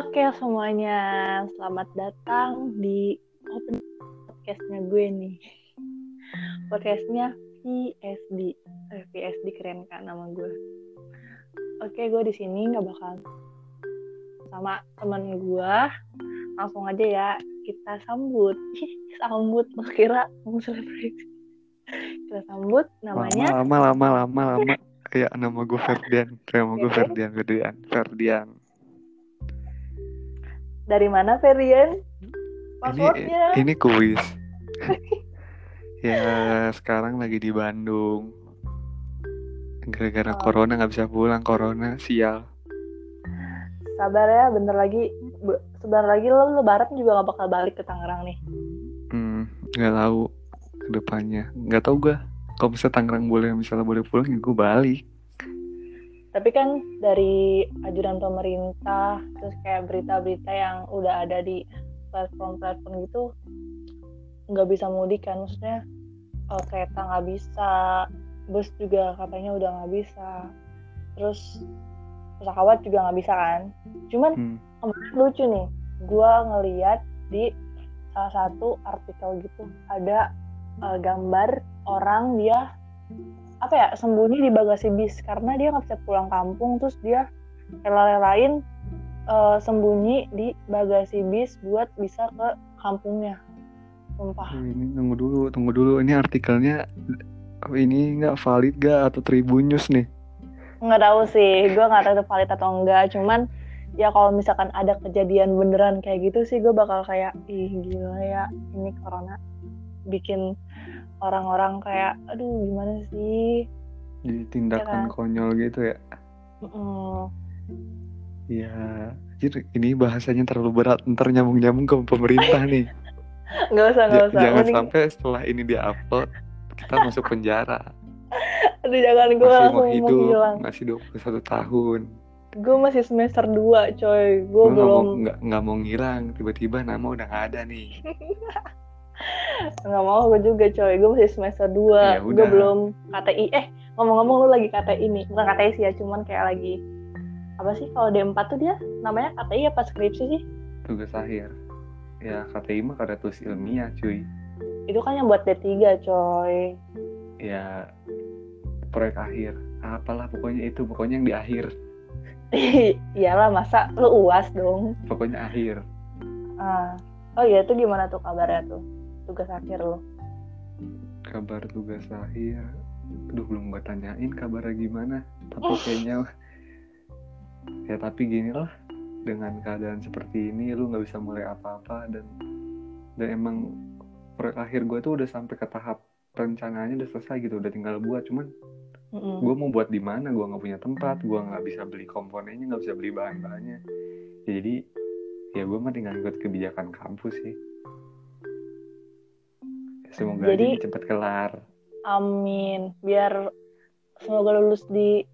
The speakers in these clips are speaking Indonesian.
Oke semuanya, selamat datang di open podcastnya gue nih. Podcastnya PSD, eh, PSD keren kan nama gue. Oke, gue di sini nggak bakal sama temen gue. Langsung aja ya, kita sambut. Sambut, lo kira mau selebriti. Kita sambut namanya. Lama, lama, lama, lama. Kayak nama gue Ferdian. Nama gue. Ferdian, Ferdian, Ferdian. Dari mana Ferian? Ini, Passwordnya? ini kuis. ya sekarang lagi di Bandung. Gara-gara Oh. corona nggak bisa pulang, corona sial. Sabar ya, bentar lagi, be- sebentar lagi lo lebaran juga gak bakal balik ke Tangerang nih. Hmm, nggak tahu ke depannya. Nggak tahu gue. Kalau misalnya Tangerang boleh, misalnya boleh pulang, ya gue balik. Tapi kan dari ajudan pemerintah, terus kayak berita-berita yang udah ada di platform-platform gitu, nggak bisa mudik kan, maksudnya eh, kereta nggak bisa, bus juga katanya udah nggak bisa, terus pesawat juga nggak bisa kan. Cuman Hmm. kemarin lucu nih, gua ngeliat di salah satu artikel gitu ada eh, gambar orang dia apa ya sembunyi di bagasi bis. Karena dia nggak bisa pulang kampung terus dia rela-relain eh, sembunyi di bagasi bis buat bisa ke kampungnya. Sumpah. Ini tunggu dulu, tunggu dulu. Ini artikelnya ini nggak valid gak atau Tribun News nih? nggak tahu sih. Gue nggak tahu itu valid atau enggak cuman ya kalau misalkan ada kejadian beneran kayak gitu sih gue bakal kayak ih gila ya ini corona. Bikin orang-orang kayak aduh gimana sih Jadi tindakan kan? konyol gitu ya. Mm, Ya, anjir, ini bahasanya terlalu berat. Ntar nyambung-nyambung ke pemerintah nih. nggak usah nggak usah jangan Mending- sampai setelah ini dia upload kita masuk penjara. aduh jangan gue Masih mau mau hidup, hilang masih 21 tahun. gue masih semester 2 coy gue mau belum nggak nggak mau ngilang. Tiba-tiba nama udah nggak ada nih. nggak mau gue juga coy gue masih semester 2 Ya gue belum KTI eh ngomong-ngomong lu lagi KTI nih bukan KTI sih ya cuman kayak lagi apa sih kalau D4 tuh dia namanya KTI apa skripsi sih Tugas akhir. Ya KTI mah karena tulis ilmiah cuy. itu kan yang buat D3 coy Ya proyek akhir. Apalah pokoknya itu pokoknya yang di akhir. iyalah masa lu uas dong Pokoknya akhir. ah. oh iya itu gimana tuh kabarnya tuh tugas akhir lo? Kabar tugas akhir. Aduh belum gue tanyain kabarnya gimana. Tapi kayaknya ya tapi gini lah dengan keadaan seperti ini lu nggak bisa mulai apa-apa. Dan dan emang akhir gue tuh udah sampai ke tahap rencananya udah selesai gitu udah tinggal buat cuman Mm-mm. gue mau buat di mana? Gue nggak punya tempat gue nggak bisa beli komponennya nggak bisa beli bahan-bahannya. Ya, jadi ya gue mah tinggal ikut kebijakan kampus sih semoga Jadi- ini cepet kelar amin biar semoga lulus di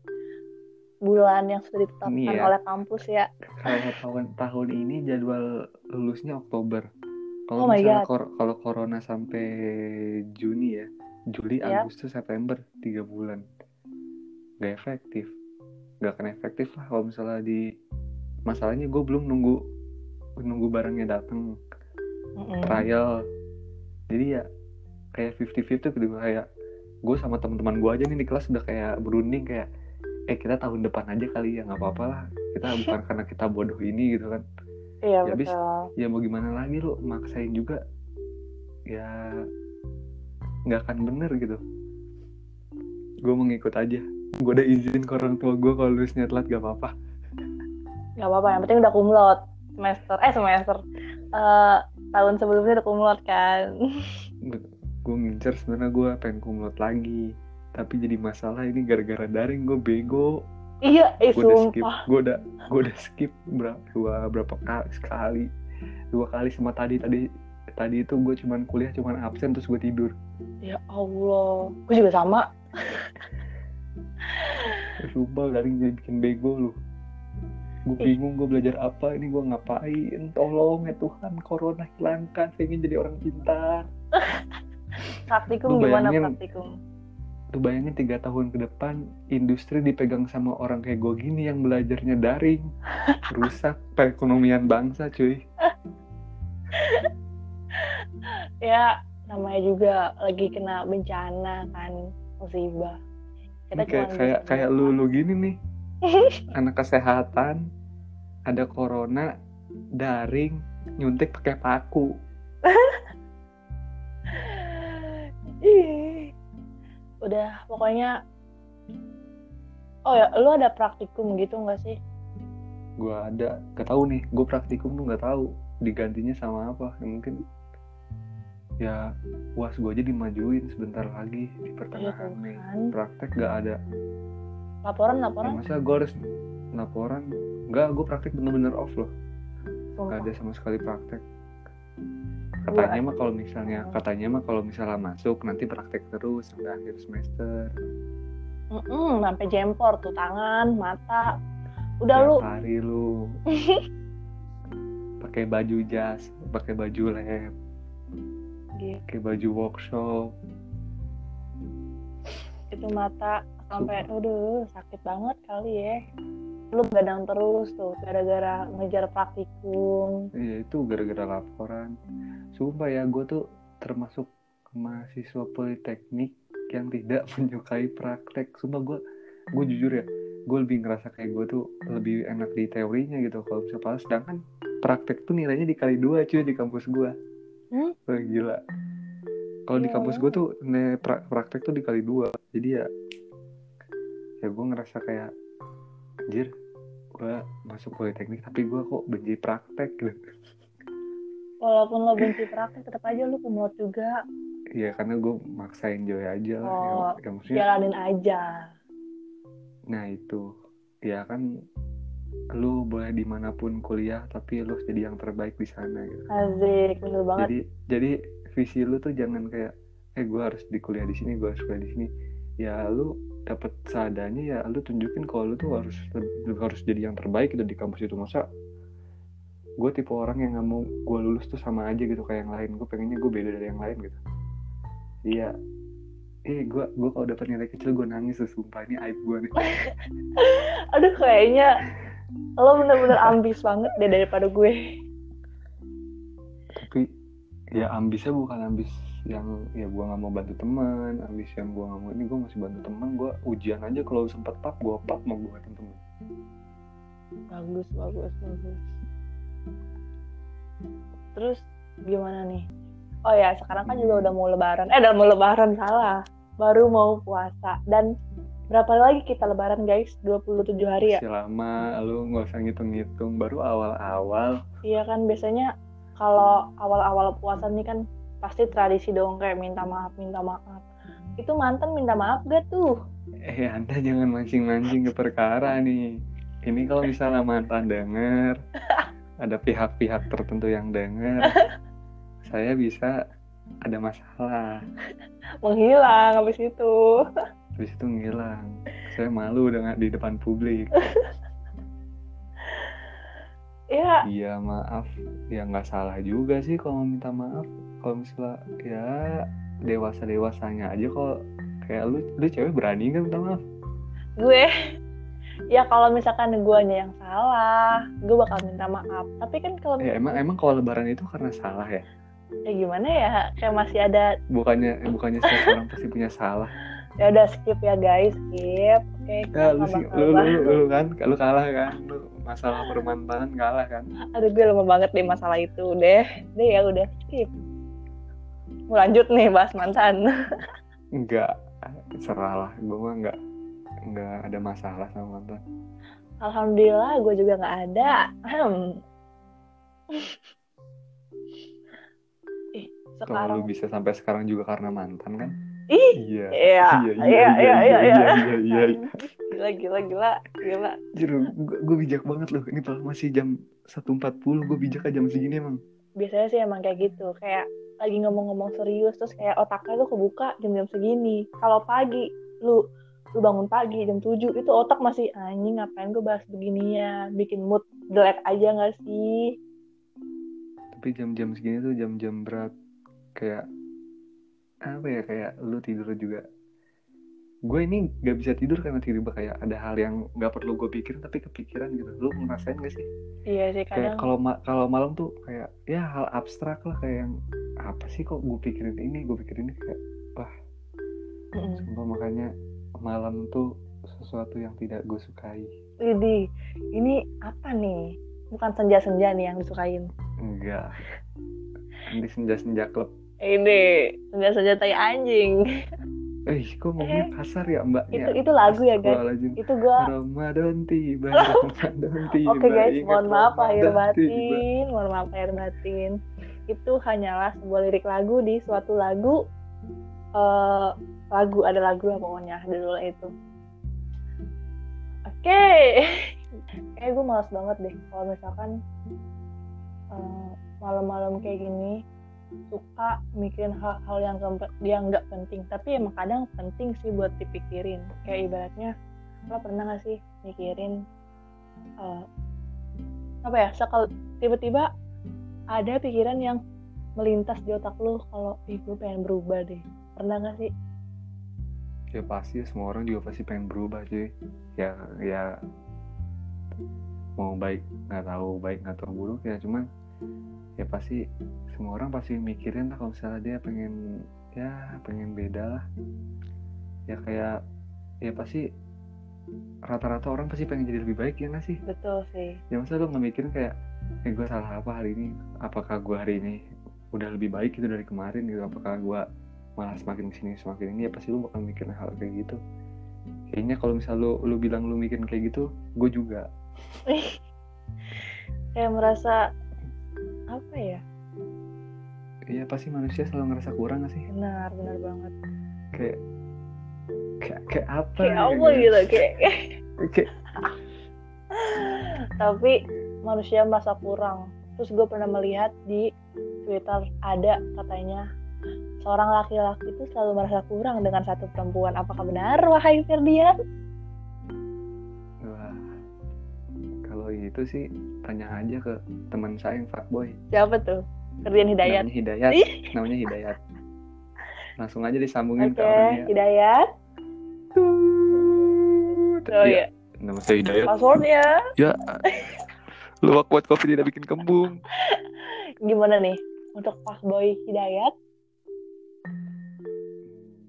bulan yang sudah ditetapkan Iya. oleh kampus ya kalau tahun tahun ini jadwal lulusnya Oktober. Oh Kalau my misalnya kor- kalau corona sampai Juni ya, Juli, Iya. Agustus, September, tiga bulan, nggak efektif, nggak akan efektif lah kalau misalnya di masalahnya gue belum nunggu nunggu barangnya datang Mm-mm. trial, jadi ya kayak 50-50 gitu. Kayak gue sama teman-teman gue aja nih di kelas udah kayak berunding kayak eh kita tahun depan aja kali ya nggak apa-apa lah. Kita bukan karena kita bodoh ini gitu kan. Iya Ya, habis- ya mau gimana lagi lu maksain juga. Ya nggak akan bener gitu. Gue mau ngikut aja. Gue udah izin ke orang tua gue kalau lulusnya telat gak apa-apa. Nggak apa-apa yang penting udah kumlot. Semester eh semester. Eh, tahun sebelumnya udah kumlot kan gue ngincer sebenarnya gue pengen kumlot lagi. Tapi jadi masalah ini gara-gara daring gue bego. Iya eh gue udah skip gue udah gue udah skip berapa dua berapa kali sekali dua kali sama tadi. Tadi tadi itu gue cuman kuliah cuman absen terus gue tidur. Ya Allah gue juga sama. Sumpah daring jadi bikin bego lu. Gue bingung gue belajar apa Ini gue ngapain? Tolong ya Tuhan Corona hilangkan Pengen jadi orang pintar praktikum Lu gimana bayangin- praktikum? Lu bayangin tiga tahun ke depan industri dipegang sama orang kayak gue gini yang belajarnya daring rusak perekonomian bangsa cuy. Ya namanya juga lagi kena bencana kan musibah. Ini kayak kayak kayak lu lu gini nih. Anak kesehatan ada corona daring nyuntik pakai paku udah pokoknya oh ya lu ada praktikum gitu nggak sih? Gue ada gak tahu nih gue praktikum tuh nggak tahu digantinya sama apa ya mungkin ya uas gue aja dimajuin sebentar lagi di pertengahan kan. praktek gak ada. Laporan ya, laporan masa gue harus laporan? Nggak gue praktek bener-bener off loh. Sumpah. gak ada sama sekali praktek katanya mah kalau misalnya katanya mah kalau misalnya masuk nanti praktek terus sampai akhir semester. Mm-mm, sampai jempor tuh tangan mata. Udah Tiap lu. hari lu. Pakai baju jas pakai baju lab Gitu. pakai baju workshop. Itu mata sampai udah sakit banget kali ya lu gadang terus tuh gara-gara ngejar praktikum Iya itu gara-gara laporan. Sumpah ya gue tuh termasuk mahasiswa politeknik yang tidak menyukai praktek. Sumpah gue, gue jujur ya, gue lebih ngerasa kayak gue tuh lebih enak di teorinya gitu. Kalau misalnya sedangkan praktek tuh nilainya dikali dua cuy di kampus gue. Hmm? Wah, gila. Kalau di Iya, kampus gue tuh pra- praktek tuh dikali dua. Jadi ya, ya gue ngerasa kayak anjir gue masuk politeknik tapi gue kok benci praktek gitu. walaupun lo benci praktik tetap aja lu kumlot juga Iya karena gue maksain Joy aja lah. Ya, Oh, ya, maksudnya, jalanin aja nah itu, ya kan lu boleh di mana pun kuliah tapi lu jadi yang terbaik di sana gitu. Azik bener banget Jadi jadi visi lu tuh jangan kayak eh gue harus di kuliah di sini, gue harus kuliah di sini. Ya lu dapat seadanya ya lu tunjukin kalau lu tuh harus lu harus jadi yang terbaik gitu di kampus itu. Masa gue tipe orang yang nggak mau gue lulus tuh sama aja gitu kayak yang lain. Gue pengennya gue beda dari yang lain gitu. Iya. Eh gue gue kalau dapat nilai kecil gue nangis tuh sumpah. Ini aib gue nih. Aduh kayaknya lo bener-bener ambis banget deh daripada gue. Tapi ya ambisnya bukan ambis yang ya gue nggak mau bantu teman ambis yang gue nggak mau ini gue masih bantu teman gue ujian aja kalau sempat pap gue pap mau gue bantu teman. Bagus bagus bagus. Terus gimana nih? Oh ya sekarang kan juga udah mau lebaran. Eh udah mau lebaran salah. Baru mau puasa. Dan berapa lagi kita lebaran guys? 27 hari ya? Masih lama lu nggak usah ngitung-ngitung. Baru awal-awal. Iya kan biasanya kalau awal-awal puasa nih kan pasti tradisi dong kayak minta maaf minta maaf. Itu mantan minta maaf gak tuh? Eh anda jangan mancing-mancing ke perkara nih. Ini kalau misalnya mantan denger ada pihak-pihak tertentu yang denger saya bisa ada masalah. Menghilang habis itu. Habis itu ngilang saya malu dengan di depan publik ya iya maaf. Ya nggak salah juga sih kalau minta maaf. Kalau misalnya ya dewasa dewasanya aja kok kayak lu lu cewek berani nggak minta maaf? Gue ya kalau misalkan guanya yang salah gue bakal minta maaf. Tapi kan kalau ya emang emang kalau lebaran itu karena salah ya? Ya gimana ya? Kayak masih ada bukannya bukannya setiap orang pasti punya salah? Ya udah skip ya guys. Skip. Oke ya kita lu sih lu, lu, lu, lu kan lu kalah kan? Lu masalah permantanan kalah kan. Aduh gue lama banget deh masalah itu. Deh deh ya udah skip. Mau lanjut nih bahas mantan. Enggak serah lah. Gue mah enggak enggak ada masalah sama mantan. Alhamdulillah gue juga nggak ada. Ih, kalau sekarang lu bisa sampai sekarang juga karena mantan kan ih iya Iya, iya iya, iya, iya, iya. iya iya gila gila gila gila Jujur, gue, bijak banget loh. Ini padahal masih jam 1.40, gue bijak aja jam segini emang. biasanya sih emang kayak gitu kayak lagi ngomong-ngomong serius terus kayak otaknya tuh kebuka jam-jam segini kalau pagi lu lu bangun pagi jam 7 itu otak masih anjing ngapain gue bahas beginian bikin mood jelek aja gak sih Tapi jam-jam segini tuh jam-jam berat. Kayak, apa ya, kayak lu tidur juga. Gue ini gak bisa tidur karena tiba-tiba kayak ada hal yang gak perlu gue pikirin tapi kepikiran gitu. Lu ngerasain gak sih? Iya sih kayak kadang kalau ma- kalau malam tuh kayak ya hal abstrak lah kayak yang apa sih kok gue pikirin ini gue pikirin ini kayak Mm-mm. sumpah makanya malam tuh sesuatu yang tidak gue sukai. Widih, ini apa nih? Bukan senja-senja nih yang disukain. Enggak. Di senja-senja klub ini senja-senja tai anjing eh kok ngomongnya kasar ya mbak itu itu lagu ya guys itu gua Ramadan tiba Ramadan tiba Oke guys, mohon maaf lahir tiba. batin, mohon maaf lahir batin. Itu hanyalah sebuah lirik lagu di suatu lagu eh lagu ada lagu lah pokoknya judulnya itu. Oke, kayak gue malas banget deh kalau misalkan eh, malam-malam kayak gini suka mikirin hal-hal yang yang nggak penting. Tapi emang kadang penting sih buat dipikirin. Kayak ibaratnya lo pernah gak sih mikirin eh, apa ya sekal tiba-tiba ada pikiran yang melintas di otak lu kalau ih gue pengen berubah deh. Pernah gak sih? Ya pasti. Semua orang juga pasti pengen berubah cuy. Ya ya mau baik nggak tahu baik nggak tahu buruk ya cuman ya pasti semua orang pasti mikirin lah kalau misalnya dia pengen ya pengen beda lah. Ya kayak ya pasti rata-rata orang pasti pengen jadi lebih baik ya nggak sih? Betul sih. Ya masa lu nggak mikirin kayak eh gue salah apa hari ini? Apakah gue hari ini udah lebih baik gitu dari kemarin gitu? Apakah gue malah semakin ke sini semakin ini? Ya pasti lu bakal mikirin hal kayak gitu. Kayaknya kalau misal lu lu bilang lu mikirin kayak gitu gue juga. Kayak merasa apa ya iya pasti manusia selalu ngerasa kurang gak sih? Benar benar banget. Kayak kayak kayak apa kayak ya, apa gitu. kayak kayak tapi manusia merasa kurang. Terus gue pernah melihat di Twitter ada katanya seorang laki-laki itu selalu merasa kurang dengan satu perempuan. Apakah benar wahai Ferdian? Wah kalau itu sih tanya aja ke teman saya yang fuckboy. Siapa tuh Ferdian Hidayat. Namanya Hidayat. Namanya Hidayat. Langsung aja disambungin oke ke orangnya. Hidayat. Oh Iya, nama saya Hidayat. Passwordnya. Ya. Luwak buat kopi tidak bikin kembung. Gimana nih? Untuk fuckboy Hidayat?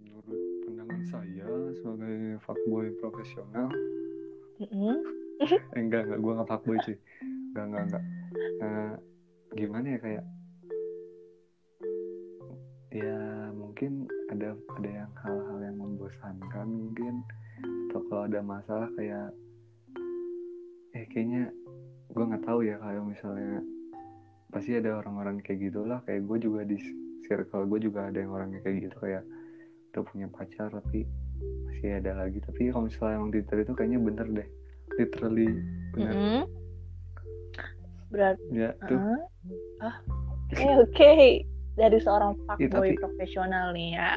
Menurut pandangan saya sebagai fuckboy profesional Mm-mm. eh, enggak enggak. Gue nggak fuckboy sih enggak enggak enggak Eh, gimana ya kayak ya mungkin ada ada yang hal-hal yang membosankan mungkin. Atau kalau ada masalah kayak eh kayaknya gue nggak tahu ya kalau misalnya pasti ada orang-orang kayak gitulah. Kayak gue juga di circle gue juga ada yang orangnya kayak gitu. Kayak udah punya pacar tapi masih ada lagi. Tapi kalau misalnya emang Twitter itu kayaknya bener deh. Literally bener. Mm-mm. berarti ya tuh. Ah oke oke dari seorang fuckboy tapi- profesional nih ya.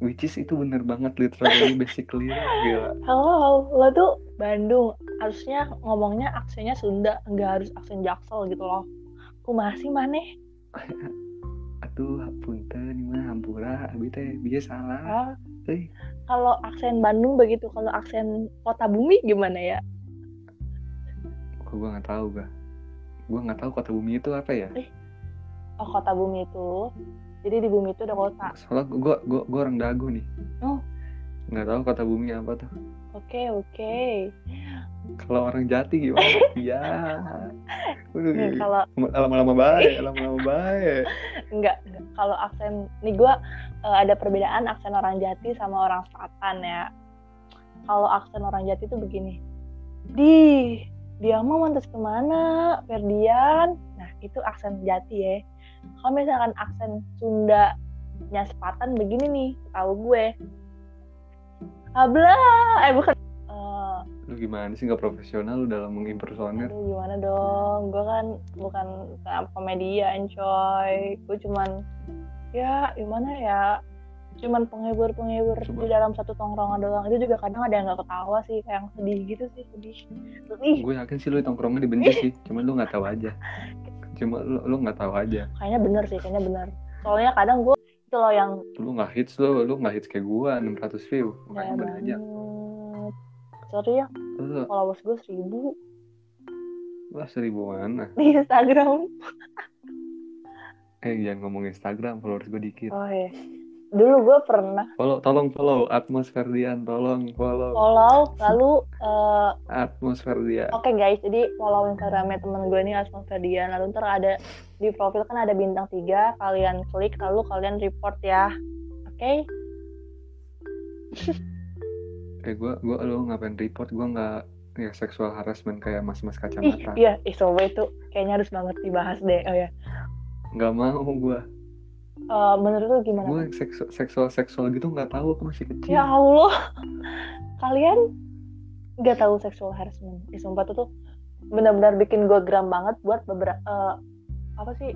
Which is itu bener banget literally basically gila. Halo lo tuh Bandung harusnya ngomongnya aksennya Sunda nggak harus aksen Jaksel gitu loh. Aku masih maneh. Aduh punten mah hampura abi teh biasa salah. Ah, kalau aksen Bandung begitu kalau aksen kota bumi gimana ya? Gue nggak tahu gak gue nggak tahu kota bumi itu apa ya. Oh kota bumi itu. Jadi di bumi itu ada kota. Soalnya gue gue gue orang dagu nih. Oh. nggak tahu kota bumi apa tuh. Oke oke. Kalau orang jati gimana? Iya. Nih, kalau lama-lama baik lama-lama baik. Enggak, kalau aksen nih gue ada perbedaan aksen orang Jati sama orang Selatan ya. Kalau aksen orang Jati itu begini. Di dia mau mantas ke mana? Ferdian? Nah itu aksen Jati ya. Kalau misalkan aksen Sunda nya sepatan begini nih tahu gue. Abla eh bukan. Eh, lu gimana sih? Nggak profesional lu dalam mengimpersonate Aduh gimana dong, gue kan bukan bukan komedian coy, gue cuman ya gimana ya, cuman penghibur-penghibur di dalam satu tongkrongan doang. Itu juga kadang ada yang nggak ketawa sih, kayak yang sedih gitu sih, sedih. Sedih, gue yakin sih lu tongkrongnya dibenci sih cuman lu nggak tahu aja. Cuma lu lu nggak tahu aja. Kayaknya bener sih, kayaknya bener. Soalnya kadang gue itu loh yang lu nggak hits lu lu nggak hits kayak gua 600 view. Ya makanya bener aja. Banget sorry ya. Lu. Followers gue seribu. Lah seribu mana? Di Instagram. Eh jangan ngomong Instagram followers gue dikit. Oh ya dulu gue pernah follow tolong follow Atmos Ferdian tolong follow follow lalu eh, Atmos Ferdian Oke guys, jadi follow Instagramnya temen gue ini Asma Ferdian. Lalu ntar ada di profil kan ada bintang tiga, kalian klik lalu kalian report ya. Oke? eh gua gua lu ngapain report gua nggak ya seksual harassment kayak mas-mas Ih, kacamata iya, coba itu kayaknya harus banget dibahas deh. Oh ya, nggak mau gua Eh, menurut lu gimana? gua seksu- seksual seksual gitu nggak tahu aku masih kecil Ya Allah, kalian nggak tahu sexual harassment? Ih, sumpah tuh tuh benar-benar bikin gue geram banget buat beberapa apa sih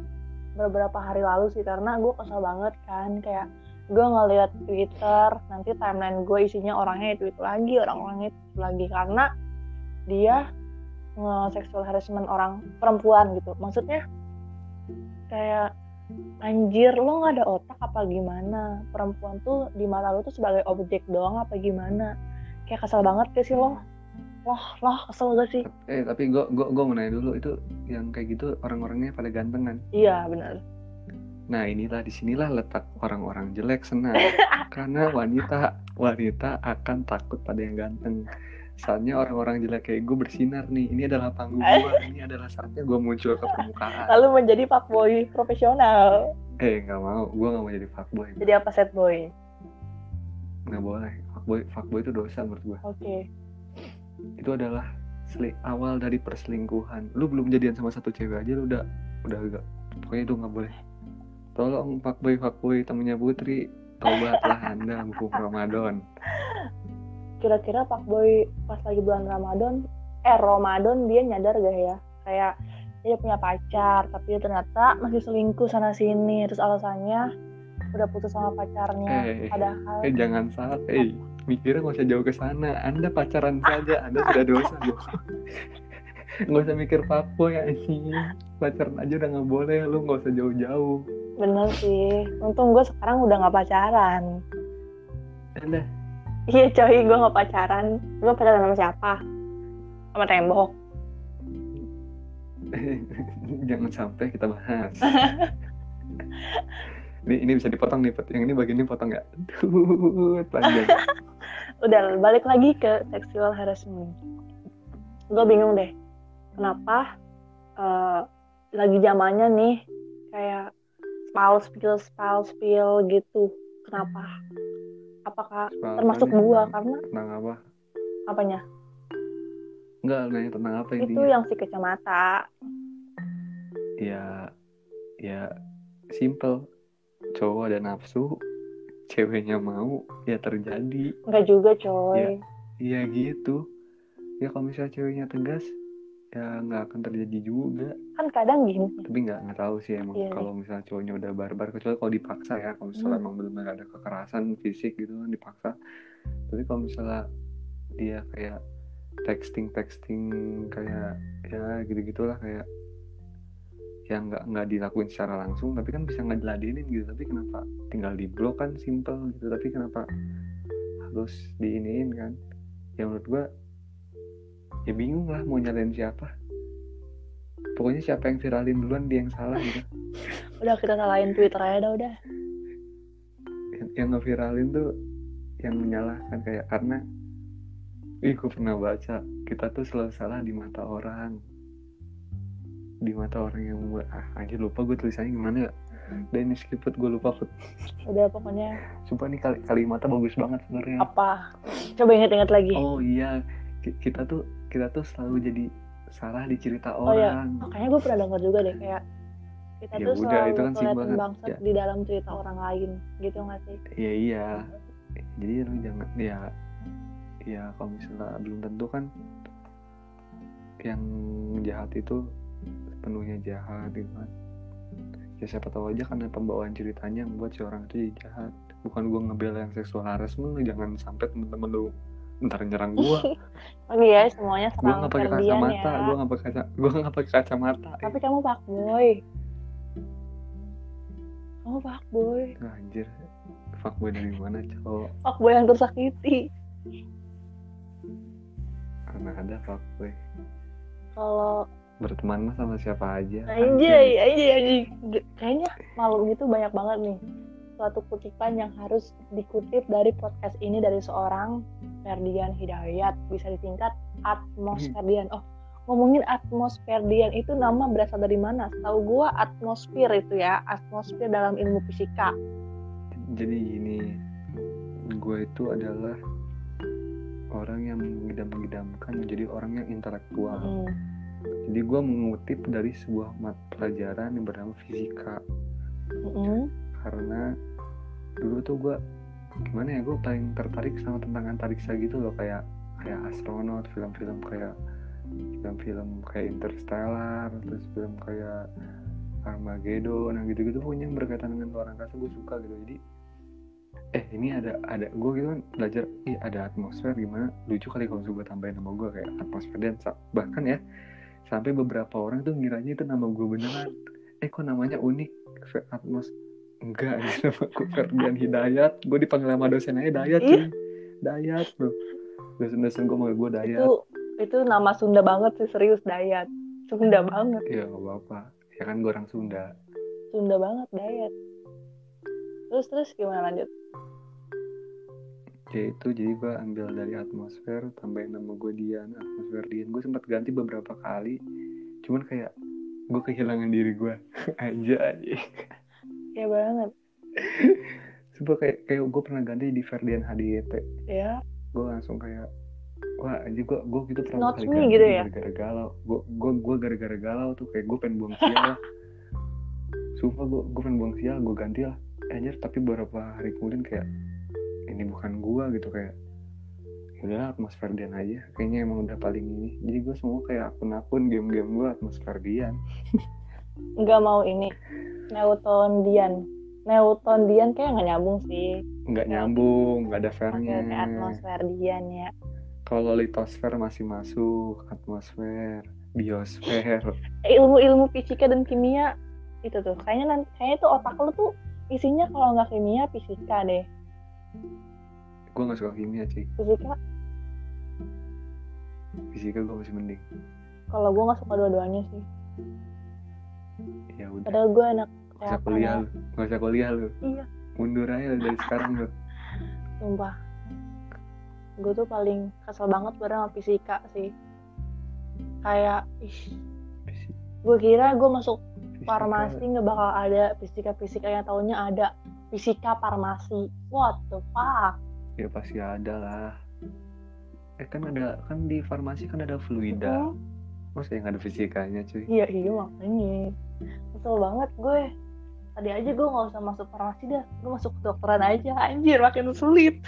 beberapa hari lalu sih karena gue kesel banget kan kayak gue ngeliat Twitter nanti timeline gue isinya orangnya itu itu lagi orang-orangnya itu lagi karena dia nge sexual harassment orang perempuan gitu maksudnya kayak anjir lo nggak ada otak apa gimana? Perempuan tuh di mata lo tuh sebagai objek doang apa gimana? Kayak kesel banget gak sih lo? Loh loh kesel gak sih? Eh tapi gua gua gua mau nanya dulu itu yang kayak gitu orang-orangnya pada ganteng kan? Iya benar. Nah inilah di sinilah letak orang-orang jelek senang. Karena wanita wanita akan takut pada yang ganteng saatnya orang-orang jelek kayak gue bersinar nih. Ini adalah panggung gue ini adalah saatnya gue muncul ke permukaan. Lalu menjadi fuckboy profesional. Eh nggak mau. Gue nggak mau jadi fuckboy. Jadi apa set boy? Nggak boleh. Fuckboy fuckboy itu dosa menurut gue oke. Itu adalah seli- awal dari perselingkuhan. Lu belum jadian sama satu cewek aja lu udah udah agak pokoknya itu nggak boleh. Tolong fuckboy fuckboy temennya putri. Tobatlah anda mumpung ramadan kira-kira fuckboy pas lagi bulan Ramadan eh Ramadan dia nyadar gak ya? Kayak dia punya pacar tapi ternyata masih selingkuh sana sini. Terus alasannya udah putus sama pacarnya. Eh, padahal eh jangan salah eh mikirnya nggak usah jauh ke sana. Anda pacaran saja. Anda sudah dosa nggak usah mikir fuckboy anjing. Pacaran aja udah nggak boleh. Lu nggak usah jauh-jauh. Bener sih. Untung gue sekarang udah nggak pacaran. Anda iya coy gue nggak pacaran. Gue pacaran sama siapa? Sama tembok. Jangan sampai kita bahas. Ini ini bisa dipotong nih yang ini bagian ini potong nggak? Panjang. Udah balik lagi ke sexual harassment. Gue bingung deh kenapa eh, lagi zamannya nih kayak spal spill spal spill gitu? Kenapa apakah termasuk Apanya? gua? Tentang- karena tentang apa? Apanya? Enggak, nanya tentang apa itu intinya? yang si kacamata. Ya ya simple. Cowok ada nafsu ceweknya mau ya terjadi. Enggak juga coy. Iya gitu. Ya kalau misalnya ceweknya tegas, ya nggak akan terjadi juga. kan kadang gini Tapi nggak nggak tahu sih emang Iya, kalau misalnya cowoknya udah barbar kecuali kalau dipaksa ya. Kalau misalnya Hmm. emang benar-benar ada kekerasan fisik gitu kan dipaksa. Tapi kalau misalnya dia kayak texting texting kayak ya gitu gitulah kayak yang nggak nggak dilakuin secara langsung tapi kan bisa nggak diladenin gitu tapi kenapa tinggal di blok kan simple gitu tapi kenapa harus diiniin kan ya menurut gua ya bingung lah mau nyalain siapa. Pokoknya siapa yang viralin duluan dia yang salah gitu. Udah kita salahin twitter aja dah udah. Yang, yang ngeviralin tuh yang menyalahkan kayak karena ih gue pernah baca kita tuh selalu salah di mata orang. Di mata orang yang membuat ah anjir lupa gue tulisannya gimana ya. Dan ini skip gue lupa Put. udah pokoknya. Sumpah nih kali kalimatnya bagus banget sebenarnya. Apa? Coba inget-inget lagi. Oh iya. Ki- kita tuh kita tuh selalu jadi salah di cerita Oh, iya. orang makanya gue pernah denger juga deh kayak kita Ya tuh udah, selalu itu kan bangsat Ya. di dalam cerita orang lain gitu nggak sih Iya iya. Jadi lu jangan ya ya kalau misalnya belum tentu kan yang jahat itu penuhnya jahat gitu kan. Ya siapa tahu aja karena pembawaan ceritanya yang membuat si orang itu jadi jahat. Bukan gua ngebela yang seksual harassment jangan sampai temen-temen lu ntar nyerang gua. oh iya semuanya gua serang nggak pakai kacamata, ya gua nggak pakai kaca, gua nggak pakai kacamata. tapi kamu fuckboy kamu Oh fuckboy. anjir fuckboy dari mana cowok Fuckboy yang tersakiti. karena ada fuckboy Kalau berteman mah sama siapa aja anjay, anjay, anjay. G- Kayaknya malu gitu banyak banget nih. Suatu kutipan yang harus dikutip dari podcast ini dari seorang Ferdian Hidayat. Bisa disingkat Atmos Hmm. Ferdian. Oh, ngomongin Atmos Ferdian itu nama berasal dari mana? Tahu gua atmosfer itu ya, atmosfer dalam ilmu fisika. jadi gini gue itu adalah orang yang mengidam-idamkan menjadi orang yang intelektual Mm. jadi gue mengutip dari sebuah mat pelajaran yang bernama fisika Mm-mm. Karena dulu tuh gue gimana ya gue paling tertarik sama tentang antariksa gitu loh kayak kayak astronot film-film kayak film-film kayak Interstellar terus film kayak Armageddon nah gitu-gitu pokoknya yang berkaitan dengan luar angkasa gue suka gitu. Jadi eh ini ada ada gue gitu kan belajar ih ada atmosfer gimana? Lucu kali kalau gue tambahin nama gue kayak atmosfer dan bahkan ya sampai beberapa orang tuh ngiranya itu nama gue beneran. Eh kok namanya unik atmos enggak nama gue Ferdian Hidayat. Gue dipanggil sama dosen aja Dayat cuy. Dayat bro. Dosen-dosen gue manggil gue Dayat. Itu itu nama Sunda banget sih serius Dayat. Sunda banget, ya gak apa-apa. Ya kan gue orang Sunda. Sunda banget Dayat. Terus terus gimana lanjut? ya itu jadi gue ambil dari atmosfer tambahin nama gue Dian atmosfer Dian. Gue sempat ganti beberapa kali. Cuman kayak gue kehilangan diri gue aja aja Ya banget. Sumpah kayak kayak gue pernah ganti di Ferdian HDYT Ya, gue langsung kayak wah aja gue gue gitu pernah Not kali gitu ya? gara-gara galau. Gue gue gue gara-gara galau tuh kayak gue pengen buang sial. Lah sumpah gue gue pengen buang sial gue ganti lah. Anjir tapi beberapa hari kemudian kayak ini bukan gue gitu kayak udahlah atmosfer Dian aja. Kayaknya emang udah paling ini. Jadi gue semua kayak akun-akun game-game gue atmosfer Dian nggak mau ini. Newton Dian. Newton Dian kayak nggak nyambung sih. nggak nyambung nggak ada fairnya kayak atmosfer Dian ya. kalau litosfer masih masuk atmosfer biosfer Ilmu-ilmu fisika dan kimia itu tuh. Kayaknya nanti kayaknya tuh otak lu tuh isinya kalau nggak kimia fisika deh. gue nggak suka kimia sih Fisika fisika gue masih mending kalau gue nggak suka dua-duanya sih. Ya udah Padahal gue anak nggak usah kuliah ya. lu nggak usah kuliah lu Iya. mundur aja dari sekarang lu Sumpah. Gue tuh paling kesel banget pada sama fisika sih. Kayak, ih, gue kira gue masuk fisika. farmasi nggak bakal ada fisika-fisika yang taunya ada fisika farmasi. What the fuck? ya pasti ada lah eh kan ada kan di farmasi kan ada fluida Hmm, masa yang ada fisikanya cuy Iya, iya makanya. Kesel banget gue. Tadi aja gue nggak usah masuk farmasi dah. Gue masuk kedokteran aja. Anjir, makin sulit.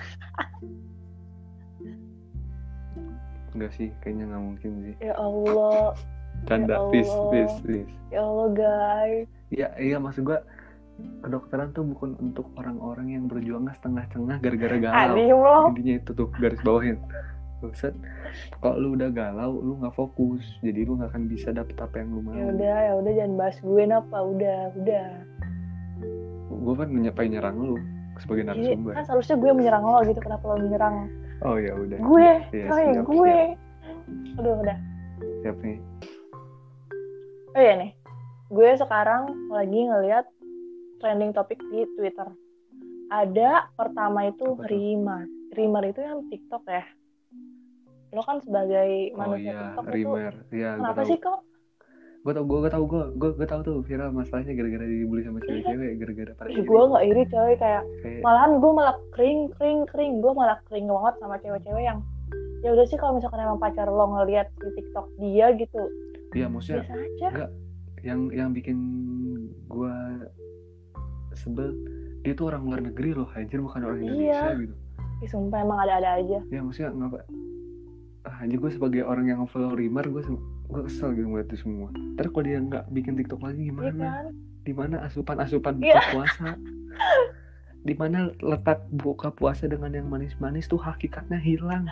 enggak sih kayaknya nggak mungkin sih Ya Allah. canda Ya please Allah. please please Ya Allah, guys. iya iya maksud gua kedokteran tuh bukan untuk orang-orang yang berjuangnya setengah-setengah gara-gara galau intinya itu tuh garis bawahin Buset, kalau lu udah galau, lu nggak fokus, jadi lu nggak akan bisa dapet apa yang lu mau. Ya udah, ya udah jangan bahas gue napa. Udah, udah. Gue kan pengen nyerang lu sebagai Jadi, narasumber. kan seharusnya gue menyerang lo gitu. Kenapa lo menyerang Oh ya udah. gue? Iya, Coy, siap, gue. Aduh, udah. Siap nih. Oh iya nih, gue sekarang lagi ngeliat trending topik di Twitter. Ada pertama itu Apa tuh? Rimar. Rimar itu yang TikTok ya. Lo kan sebagai Oh manusia iya, TikTok itu Rimer. Iya, gue kenapa sih kok? Gue tau, gue tau, gue gue gue tau tuh viral masalahnya gara-gara dibully sama cewek-cewek, gara-gara pada gue nggak iri coy kayak kayak malahan gue malah kering kering kering gue malah kering banget sama cewek-cewek yang ya udah sih kalau misalkan emang pacar lo ngeliat di TikTok dia gitu iya maksudnya biasa aja enggak yang yang bikin gue sebel dia tuh orang luar negeri loh anjir bukan orang Iya. Indonesia gitu Ih, sumpah emang ada-ada aja ya maksudnya ngapa ah, gue sebagai orang yang follow Rimar gue gue kesel gitu ngeliat itu semua. Ntar kalau dia nggak bikin TikTok lagi gimana? Kan? Di mana asupan-asupan buka Iya. puasa? Di mana letak buka puasa dengan yang manis-manis tuh hakikatnya hilang.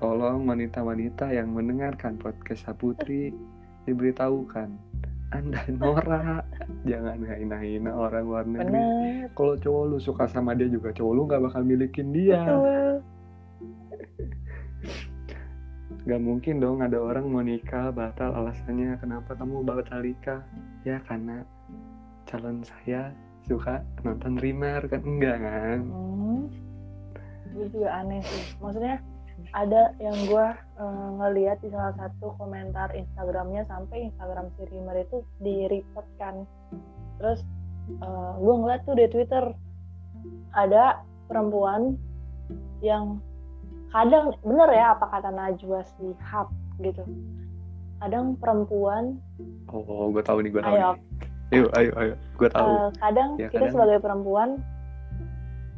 Tolong wanita-wanita yang mendengarkan podcast Saputri diberitahukan anda Nora jangan hina-hina orang luar negeri. Kalau cowok lu suka sama dia juga cowok lu nggak bakal milikin dia. Betul Gak mungkin dong ada orang mau nikah batal alasannya. Kenapa kamu batal nikah? Ya karena calon saya suka nonton Rimar kan? Enggak kan? Hmm. itu juga aneh sih. Maksudnya ada yang gue eh, ngeliat di salah satu komentar Instagramnya sampai Instagram si Rimar itu di report kan. Terus eh, gue ngeliat tuh di Twitter ada perempuan yang kadang bener ya apa kata Najwa Shihab gitu. Kadang perempuan. Oh gue tahu nih gue tahu ayo. nih. Ayo ayo ayo. Gue tahu. Eh, kadang Ya, kita kadang- sebagai perempuan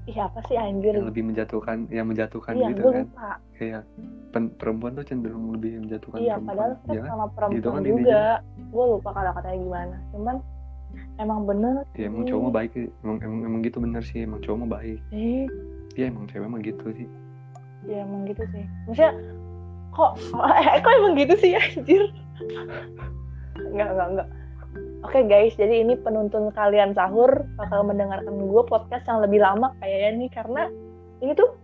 ih apa sih anjir? Yang lebih menjatuhkan yang menjatuhkan iya gitu kan. lupa. Kayak pen- perempuan tuh cenderung lebih menjatuhkan iya perempuan. padahal kita ya kan? sama perempuan Gitu kan juga. Gue lupa kata-katanya gimana. Cuman emang bener ya emang cowok mah baik sih. emang, emang emang gitu bener sih. Emang cowok mah baik. Eh ya emang cewek mah gitu sih ya emang gitu sih. Maksudnya kok eh, kok emang gitu sih anjir? Enggak enggak enggak Oke guys, jadi ini penuntun kalian sahur bakal mendengarkan gue podcast yang lebih lama kayaknya nih karena ini tuh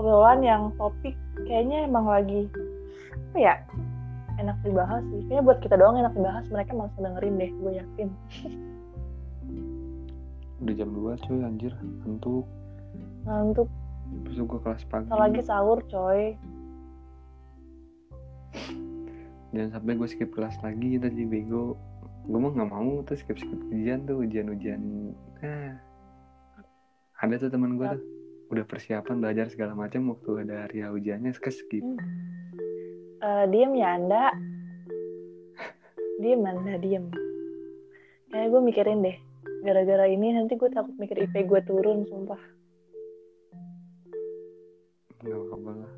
obrolan yang topik kayaknya emang lagi apa ya enak dibahas sih. Kayaknya buat kita doang enak dibahas, mereka malah dengerin deh, gue yakin. udah jam 2 cuy anjir. Ngantuk. Ngantuk, besok gue kelas pagi. Lagi sahur coy. jangan sampai gue skip kelas lagi tadi bego. Gue mah nggak mau tuh skip skip ujian tuh ujian ujian ah. Ada tuh teman gue tuh. Udah persiapan belajar segala macam waktu ada hari ujiannya ke skip. Eh, diem ya anda? Diem anda diem. Kayak gue mikirin deh. Gara-gara ini nanti gue takut mikir IP gue turun sumpah nggak apa-apa lah.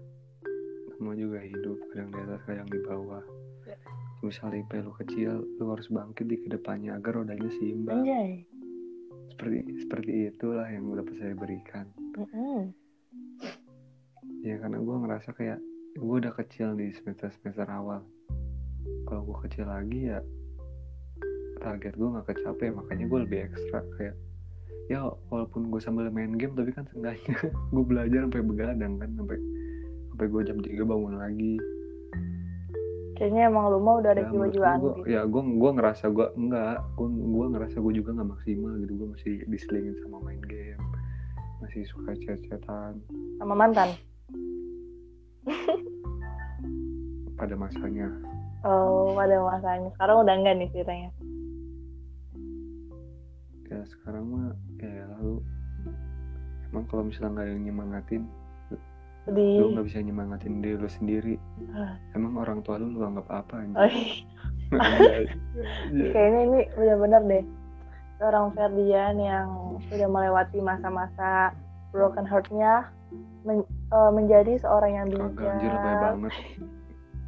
Semua juga hidup kadang di atas kadang di bawah. Ya. misalnya IP lu kecil lu harus bangkit di ke depannya agar rodanya seimbang. Anjay. Seperti seperti itulah yang dapat saya berikan. Mm-mm. ya karena gue ngerasa kayak gue udah kecil di semester semester awal. Kalau gue kecil lagi ya target gue nggak kecapai makanya gue lebih ekstra kayak ya walaupun gue sambil main game tapi kan seenggaknya gue belajar sampai begadang kan sampai sampai gue jam 3 bangun lagi. Kayaknya emang lu mah udah ada ya, jiwa-jiwaan gua, gitu ya gue gua ngerasa gue enggak gue gua ngerasa gue juga nggak maksimal gitu gue masih diselingin sama main game masih suka chat-chatan. Sama mantan? Pada masanya. Oh pada masanya. Sekarang udah enggak nih ceritanya ya sekarang mah ya lalu emang kalau misalnya nggak ada yang nyemangatin lu di nggak bisa nyemangatin diri lu sendiri. Ah. emang orang tua lu lu anggap apa oh, anjir Iya. kayaknya ini bener-bener deh seorang Ferdian yang sudah melewati masa-masa broken heart-nya men- eh, menjadi seorang yang kagak anjir lebay bijak banget.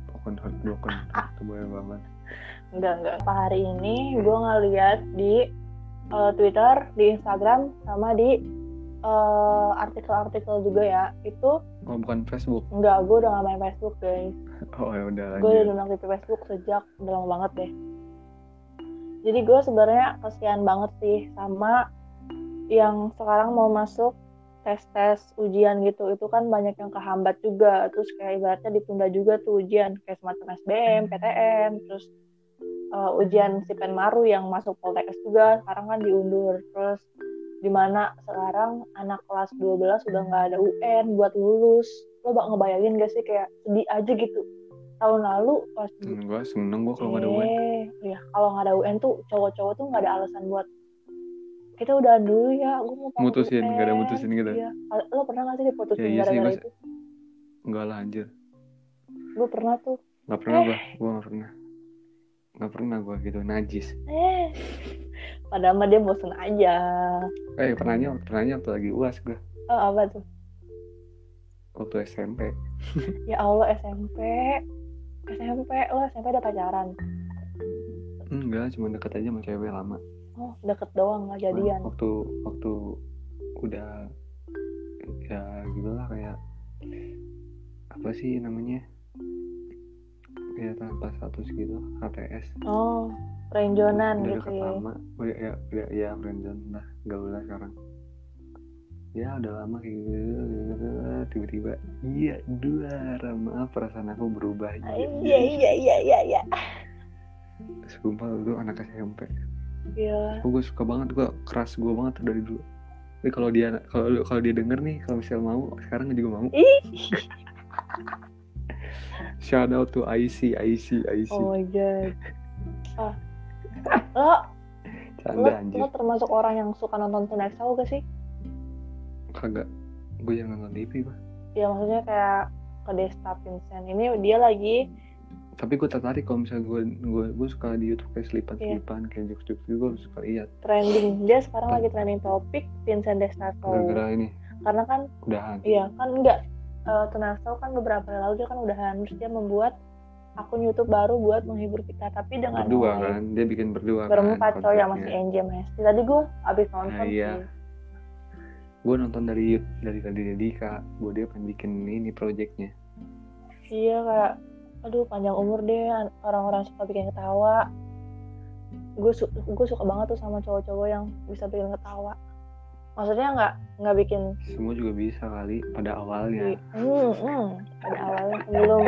Broken heart broken heart banget. Enggak enggak Pak hari ini gue ngeliat di eh, Twitter di Instagram sama di eh, artikel-artikel juga ya. Itu oh bukan Facebook? Enggak gue udah gak main Facebook guys. Oh ya udah gue udah lanjut. nonton di Facebook sejak udah lama banget deh. Jadi gue sebenarnya kasihan banget sih sama yang sekarang mau masuk tes-tes ujian gitu. Itu kan banyak yang kehambat juga. Terus kayak ibaratnya ditunda juga tuh ujian. Kayak semacam SBM, PTN terus uh, ujian Sipen Maru yang masuk Poltekkes juga sekarang kan diundur terus di mana sekarang anak kelas 12 udah nggak ada UN buat lulus lo bak ngebayangin gak sih kayak sedih aja gitu tahun lalu pas hmm, gue seneng gue kalau nggak ada UN Eh, ya kalau nggak ada UN tuh cowok-cowok tuh nggak ada alasan buat kita udah dulu ya, gue mau Mutusin, nggak ada mutusin gitu. Iya. Lo pernah nggak sih diputusin Ya, iya sih, gara-gara itu? enggak lah anjir Gue pernah tuh. nggak pernah Eh. gue gue nggak pernah nggak pernah gue gitu najis Eh, padahal mah dia bosen aja. eh pernahnya pernahnya waktu lagi uas gue Oh apa tuh? waktu SMP Ya Allah SMP, SMP lo SMP udah pacaran. enggak cuma deket aja sama cewek lama Oh deket doang nggak jadian. waktu waktu udah ya gitu lah kayak apa sih namanya ya tanpa status gitu HTS oh renjonan udah gitu ya? lama. Oh ya ya udah ya friendzone lah gak boleh sekarang. Ya udah lama kayak gitu. Tiba-tiba iya dua maaf perasaan aku berubah. Ah, iya iya iya iya iya sumpah lu anak SMP iya. Oh, gue suka banget gue keras gue banget dari dulu. Tapi kalau dia kalau kalau dia denger nih kalau misal mau sekarang juga mau. Ih shout out to IC IC IC oh my god. Ah. Lo lo, canda anjir. lo termasuk orang yang suka nonton Tonight Show gak sih? Kagak. Gue yang nonton TV bah ya maksudnya kayak ke Desta Vincent. Ini dia lagi tapi gue tertarik kalau misalnya gue gue gue suka di YouTube kayak selipan selipan kayak jokes jokes gitu gue suka lihat. Trending. Dia sekarang lagi trending topik Vincent Desta gara-gara ini. Karena kan udahan. iya kan enggak uh, Tonight Show kan beberapa hari lalu dia kan udahan terus dia membuat akun YouTube baru buat menghibur kita. Tapi dengan berdua kan? Dia bikin berdua berempat kan cowok yang masih. NJ Mesti tadi gue abis nonton Ah, iya. gue nonton dari dari tadi Dika gue dia pengen bikin ini projectnya. Iya kayak aduh panjang umur deh. An- orang-orang suka bikin ketawa. Gue su gue suka banget tuh sama cowok-cowok yang bisa bikin ketawa maksudnya nggak nggak bikin semua juga bisa kali pada awalnya. Di- hmm, hmm, pada awalnya sebelum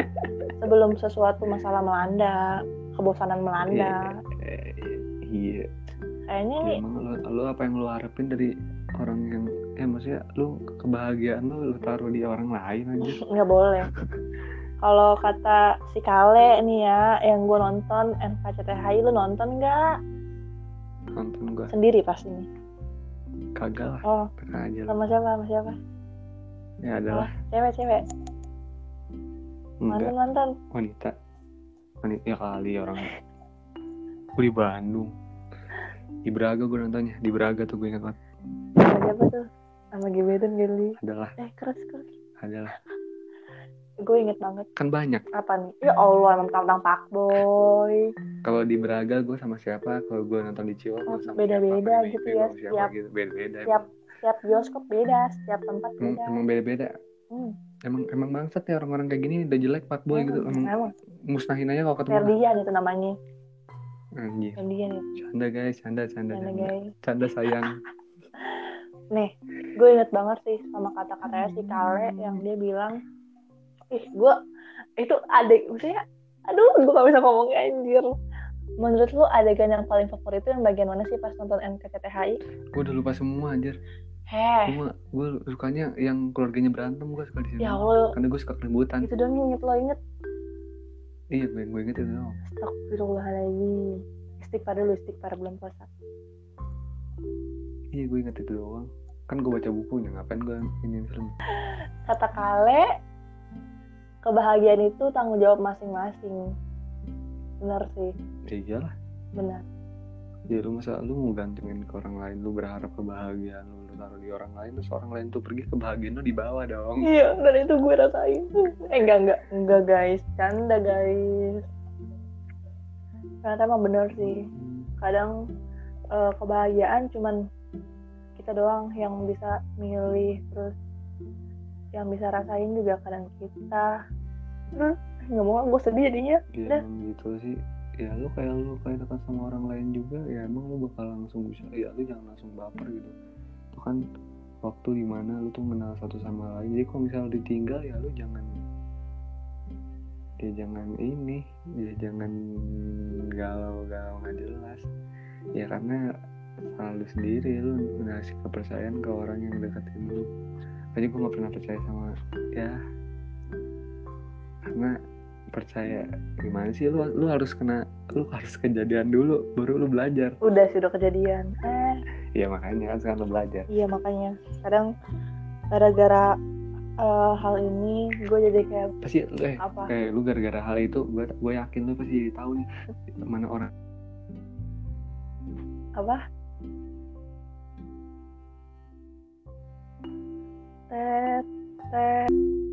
sebelum sesuatu masalah melanda kebosanan melanda. Iya kayaknya Ya, nih emang lo, lo apa yang lo harapin dari orang yang eh maksudnya lo kebahagiaan lo lo taruh di orang lain aja? Nggak boleh. Kalau kata si Kale nih ya yang gue nonton NKCTHI lu nonton nggak? Nonton gue sendiri pasti nih kagak lah. Oh tenang aja sama siapa sama siapa? Ya adalah cewek cewek? Enggak. Mantan mantan wanita. Wanita ya kali orang. Gue di Bandung. Di Braga gue nontonnya. Di Braga tuh gue ingat banget. Sama siapa tuh? Sama gebetan Geli. Adalah eh keras keras. Adalah gue inget banget. Kan banyak. Apa nih? Ya Allah emang tentang Pak Boy. Kalau di Braga gue sama siapa? Kalau gue nonton di Ciwok Oh, sama beda-beda siapa, gitu ya, Mimpi, gue sama siapa setiap- gitu? Beda-beda emang. setiap bioskop beda setiap tempat emang, beda. emang beda-beda? Hmm. emang emang bangsat ya orang-orang kayak gini udah jelek pak boy gitu. Hmm, emang emang. musnahin aja kalau ketemu. Ferdian itu namanya. Anjing. Ferdian itu canda guys. Canda canda. Mana canda. guys. Canda sayang. Nih gue inget banget sih sama kata-katanya si Kale yang dia bilang ih gue itu adek maksudnya aduh gue gak bisa ngomongnya anjir. Menurut lu adegan yang paling favorit itu yang bagian mana sih pas nonton NKCTHI gue udah lupa semua anjir. Heh. Cuma gue sukanya yang keluarganya berantem gue suka di sini ya Allah. Karena gue suka keributan. Itu dong inget lo inget? Iya gue gue inget itu dong Astagfirullahaladzim. Istighfar dulu istighfar belum puasa. Iya gue inget itu doang. Kan gue baca bukunya ngapain gue ini film? Kata Kale kebahagiaan itu tanggung jawab masing-masing. Benar sih. Ya iyalah. Benar. Ya lu masa lu mau gantungin ke orang lain lu berharap kebahagiaan lu lu taruh di orang lain terus orang lain tuh pergi kebahagiaan lu di bawah dong. Iya dan itu gue rasain. Eh enggak enggak enggak guys. Canda guys. Ternyata emang bener sih. Kadang eh, kebahagiaan cuman kita doang yang bisa milih terus yang bisa rasain juga kadang kita nggak mau gue sedih jadinya. Ya emang gitu sih. Ya lu kayak lu kayak dekat sama orang lain juga ya emang lu bakal langsung bisa ya lu jangan langsung baper gitu. Itu kan waktu di mana lu tuh mengenal satu sama lain. Jadi kalau misalnya lu ditinggal ya lu jangan ya jangan ini ya jangan galau-galau nggak jelas. Ya karena salah lu sendiri lu ngasih kepercayaan ke orang yang deketin lu. Aja gue gak pernah percaya sama ya karena percaya gimana sih lu lu harus kena lu harus kejadian dulu baru lu belajar. Udah sih udah kejadian. Eh ya makanya kan sekarang lu belajar. Iya makanya. Kadang gara-gara eh, hal ini gue jadi kayak pasti eh apa? eh lu gara-gara hal itu gue gue yakin lu pasti tahu nih mana orang apa? Tet tet